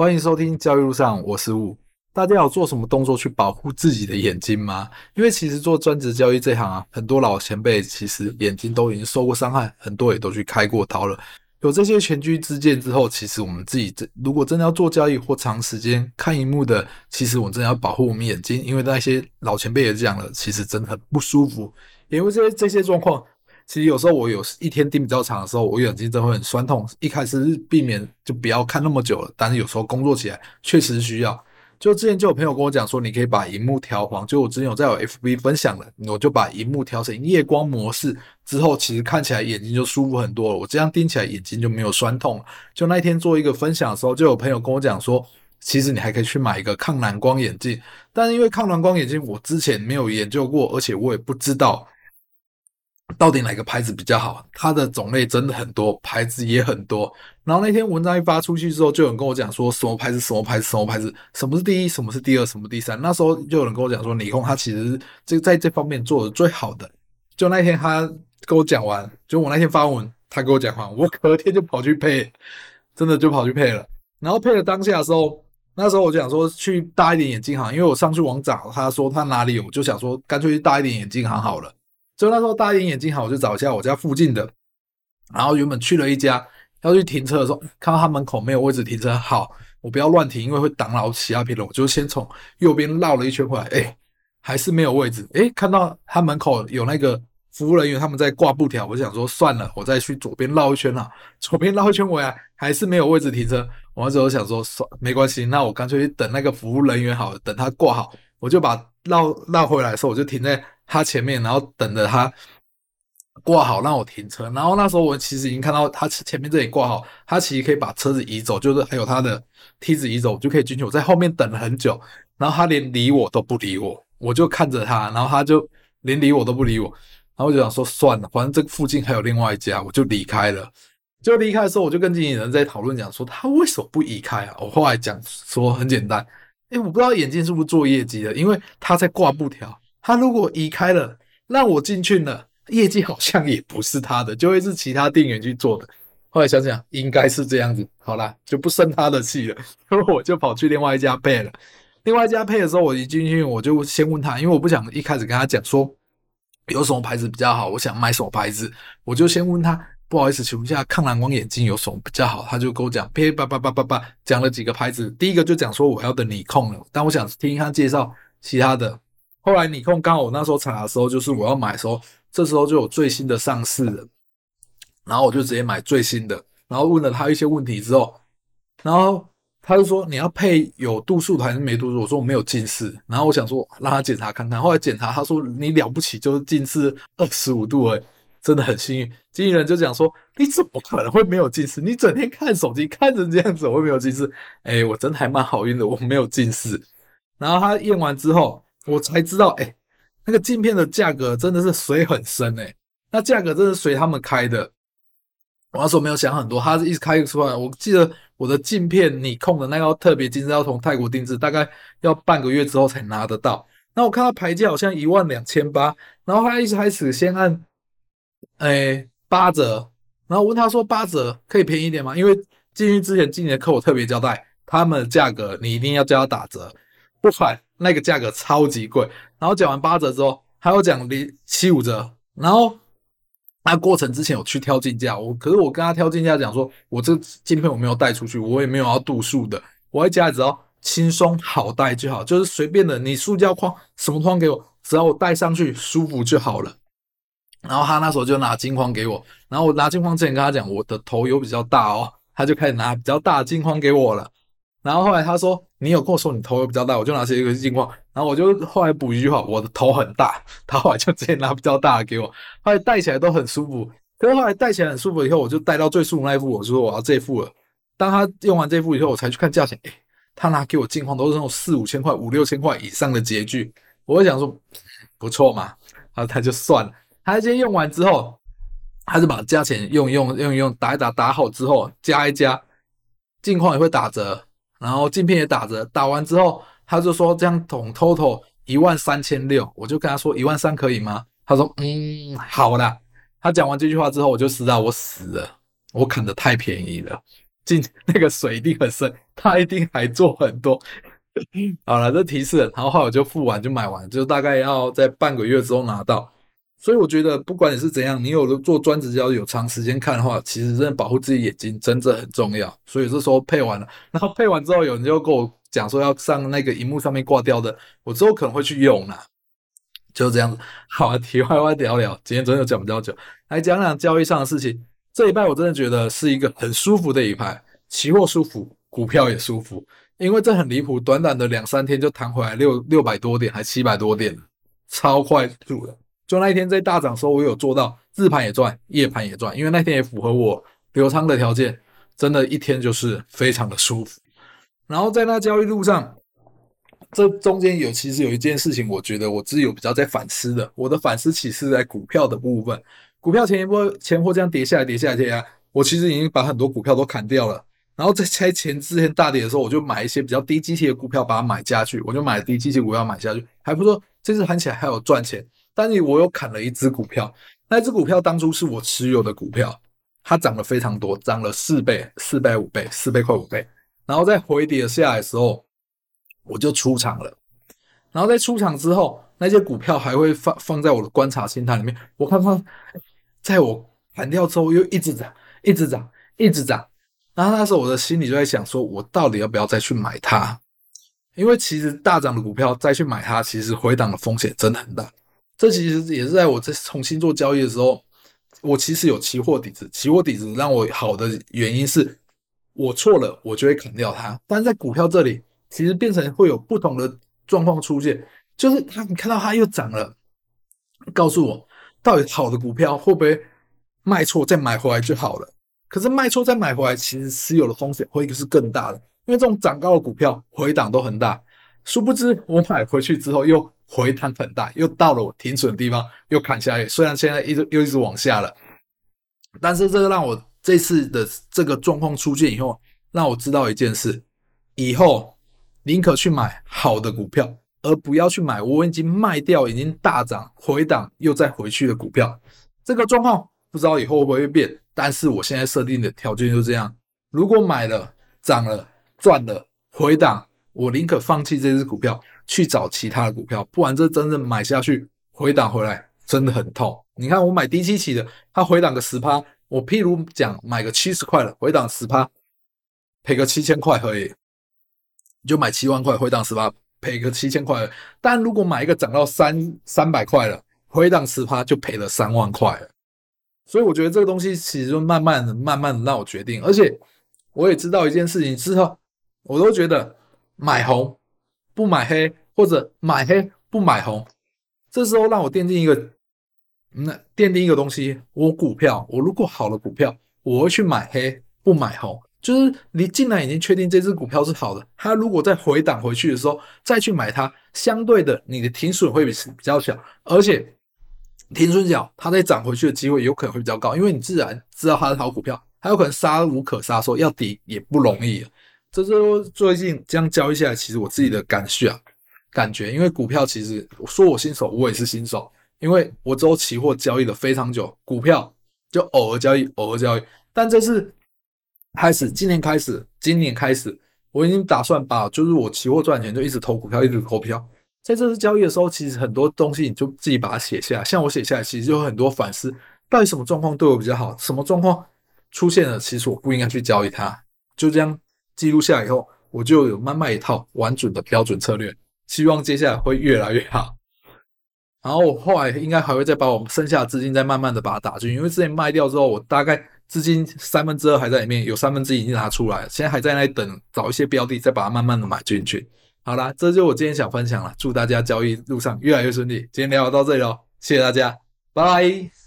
欢迎收听交易路上，我是吴。大家有做什么动作去保护自己的眼睛吗？因为其实做专职交易这行啊，很多老前辈其实眼睛都已经受过伤害，很多也都去开过刀了。有这些前车之鉴之后，其实我们自己真如果真的要做交易或长时间看荧幕的，其实我们真的要保护我们眼睛，因为那些老前辈也讲了，其实真的很不舒服。因为这些这些状况，其实有时候我有一天盯比较长的时候，我眼睛真的会很酸痛。一开始是避免就不要看那么久了，但是有时候工作起来确实需要。就之前就有朋友跟我讲说，你可以把荧幕调黄。就我之前有在我 FB 分享了，我就把荧幕调成夜光模式之后，其实看起来眼睛就舒服很多了。我这样盯起来眼睛就没有酸痛了。就那一天做一个分享的时候，就有朋友跟我讲说，其实你还可以去买一个抗蓝光眼镜。但是因为抗蓝光眼镜我之前没有研究过，而且我也不知道。到底哪个牌子比较好？它的种类真的很多，牌子也很多。然后那天文章一发出去之后，就有人跟我讲说，什么牌子，什么牌子，什么牌子，什么是第一，什么是第二，什么第三。那时候就有人跟我讲说，尼康它其实这在这方面做的最好的。就那天他跟我讲完，就我那天发文，他跟我讲完，我隔天就跑去配，真的就跑去配了。然后配了当下的时候，那时候我就想说去大一点眼镜行，因为我上去网找，他说他哪里有，就想说干脆去大一点眼镜行好了。所以那时候大眼眼镜好，我就找一下我家附近的。然后原本去了一家，要去停车的时候，看到他门口没有位置停车，好，我不要乱停，因为会挡扰其他别人，我就先从右边绕了一圈回来，哎，还是没有位置，哎，看到他门口有那个服务人员他们在挂布条，我想说算了，我再去左边绕一圈啊，左边绕一圈回来还是没有位置停车，我那时候想说算没关系，那我干脆去等那个服务人员好了，等他挂好，我就把绕绕回来的时候，我就停在。他前面，然后等着他挂好，让我停车。然后那时候我其实已经看到他前面这里挂好，他其实可以把车子移走，就是还有他的梯子移走，就可以进去。我在后面等了很久，然后他连理我都不理我，我就看着他，然后他就连理我都不理我。然后我就想说算了，反正这附近还有另外一家，我就离开了。就离开的时候，我就跟经纪人在讨论，讲说他为什么不移开啊？我后来讲说很简单，诶，我不知道眼镜是不是做业绩的，因为他在挂布条。他如果移开了，让我进去了，业绩好像也不是他的，就会是其他店员去做的。后来想想，应该是这样子，好啦，就不生他的气了，然后我就跑去另外一家配了。另外一家配的时候，我一进去，我就先问他，因为我不想一开始跟他讲说有什么牌子比较好，我想买什么牌子，我就先问他，不好意思，请问一下抗蓝光眼镜有什么比较好？他就跟我讲，呸叭叭叭叭叭，讲了几个牌子，第一个就讲说我要的尼控了，但我想听他介绍其他的。后来你控刚好我那时候查的时候，就是我要买的时候，这时候就有最新的上市了，然后我就直接买最新的，然后问了他一些问题之后，然后他就说，你要配有度数的还是没度数？我说我没有近视，然后我想说让他检查看看，后来检查他说你了不起就是近视二十五度诶，真的很幸运。经纪人就讲说你怎么可能会没有近视？你整天看手机看成这样子，我会没有近视？诶，我真的还蛮好运的，我没有近视。然后他验完之后。我才知道，哎、那个镜片的价格真的是水很深哎、那价格真的是随他们开的。我那时候没有想很多，他是一直开出来。我记得我的镜片，你控的那个特别精致，要从泰国定制，大概要半个月之后才拿得到。那我看到牌价好像一万两千八，然后他一开始先按，哎、八折，然后我问他说八折可以便宜点吗？因为进去之前，经理的客户特别交代，他们的价格你一定要叫他打折，不然。那个价格超级贵，然后讲完八折之后，还要讲零七五折，然后那过程之前有去挑镜架，我可是我跟他挑镜架讲说，我这镜片我没有带出去，我也没有要度数的，我在家里只要轻松好带就好，就是随便的，你塑胶框什么框给我，只要我戴上去舒服就好了。然后他那时候就拿镜框给我，然后我拿镜框之前跟他讲，我的头有比较大哦，他就开始拿比较大的镜框给我了。然后后来他说：“你有跟我说你头又比较大，我就拿起一个镜框。”然后我就后来补一句话：“我的头很大。”他后来就直接拿比较大的给我，后来戴起来都很舒服。可是后来戴起来很舒服以后，我就戴到最舒服那一副，我说我要这副了。当他用完这副以后，我才去看价钱。诶，他拿给我镜框都是那种四五千块、五六千块以上的截距。我会想说不错嘛，然后他就算了。他今天用完之后，他就把价钱用一用用一用打一打打好之后加一加，镜框也会打折。然后镜片也打折，打完之后他就说这样总 total 一万三千六，我就跟他说一万三可以吗？他说嗯，好啦。他讲完这句话之后，我就知道我死了，我砍得太便宜了。进 那个水一定很深，他一定还做很多。好了，这提示，然后后来我就付完就买完，就大概要在半个月之后拿到。所以我觉得不管你是怎样，你有做专职交易有长时间看的话，其实真的保护自己眼睛真的很重要。所以是说配完了，然后配完之后有人就跟我讲说要上那个荧幕上面挂掉的，我之后可能会去用啦。就这样子。好啊，题外话聊聊，今天真的讲比较久，来讲讲交易上的事情。这一拜我真的觉得是一个很舒服的一排，期货舒服，股票也舒服，因为这很离谱，短短的两三天就弹回来六六百多点，还七百多点，超快速的。就那一天在大涨的时候，我有做到日盘也赚，夜盘也赚，因为那天也符合我留仓的条件，真的，一天就是非常的舒服。然后在那交易路上，这中间有其实有一件事情，我觉得我自己有比较在反思的。我的反思其实是在股票的部分，股票前一波前波这样跌下来，跌下来，跌下来，我其实已经把很多股票都砍掉了。然后在拆前之前大跌的时候，我就买一些比较低基期的股票，把它买下去，我就买低基期股票买下去，还不说，这次喊起来还有赚钱。但是我又砍了一只股票，那只股票当初是我持有的股票，它涨了非常多，涨了四倍、四倍、五倍、四倍快五倍。然后在回跌下来的时候，我就出场了。然后在出场之后，那些股票还会放放在我的观察清单里面。我看看，在我砍掉之后又一直涨，一直涨，一直涨。然后那时候我的心里就在想，说我到底要不要再去买它？因为其实大涨的股票再去买它，其实回档的风险真的很大。这其实也是在我在重新做交易的时候，我其实有期货底子，期货底子让我好的原因是，我错了，我就会砍掉它。但是在股票这里，其实变成会有不同的状况出现，就是它你看到它又涨了，告诉我到底好的股票会不会卖错再买回来就好了。可是卖错再买回来，其实持有的风险会是更大的，因为这种涨高的股票回档都很大，殊不知我买回去之后又。回弹很大，又到了我停损的地方，又砍下来。虽然现在一直又一直往下了，但是这个让我这次的这个状况出现以后，让我知道一件事：以后宁可去买好的股票，而不要去买我已经卖掉、已经大涨回档又再回去的股票。这个状况不知道以后会不会变，但是我现在设定的条件就是这样：如果买了涨了赚了回档，我宁可放弃这只股票。去找其他的股票，不然这真正买下去回档回来真的很痛。你看我买低基期的，它回档个十趴，我譬如讲买个七十块了，回档十趴，赔个七千块而已。你就买七万块，回档十趴，赔个七千块。但如果买一个涨到三三百块了，回档十趴就赔了三万块。所以我觉得这个东西其实就慢慢的、慢慢的让我决定，而且我也知道一件事情之后，我都觉得买红不买黑。或者买黑不买红，这时候让我奠定一个，那奠定一个东西，我股票，我如果好的股票，我会去买黑不买红，就是你既然已经确定这只股票是好的，它如果再回档回去的时候再去买它，相对的你的停损会比比较小，而且停损角，它再涨回去的机会有可能会比较高，因为你自然知道它是好股票，它有可能杀无可杀，说要跌也不容易。这是最近这样交易下来，其实我自己的感受啊。感觉，因为股票其实说我新手，我也是新手，因为我之后期货交易了非常久，股票就偶尔交易，偶尔交易。但这次开始，今年开始，今年开始，我已经打算把就是我期货赚钱就一直投股票，一直投票。在这次交易的时候，其实很多东西你就自己把它写下来，像我写下来，其实就有很多反思，到底什么状况对我比较好，什么状况出现了，其实我不应该去交易它。就这样记录下来以后，我就有慢慢一套完整的标准策略。希望接下来会越来越好，然后我后来应该还会再把我剩下的资金再慢慢的把它打进去，因为之前卖掉之后，我大概资金三分之二还在里面，有三分之一已经拿出来了，现在还在那里等找一些标的，再把它慢慢的买进去。好啦，这就我今天想分享了，祝大家交易路上越来越顺利。今天聊到这里喽，谢谢大家，拜拜。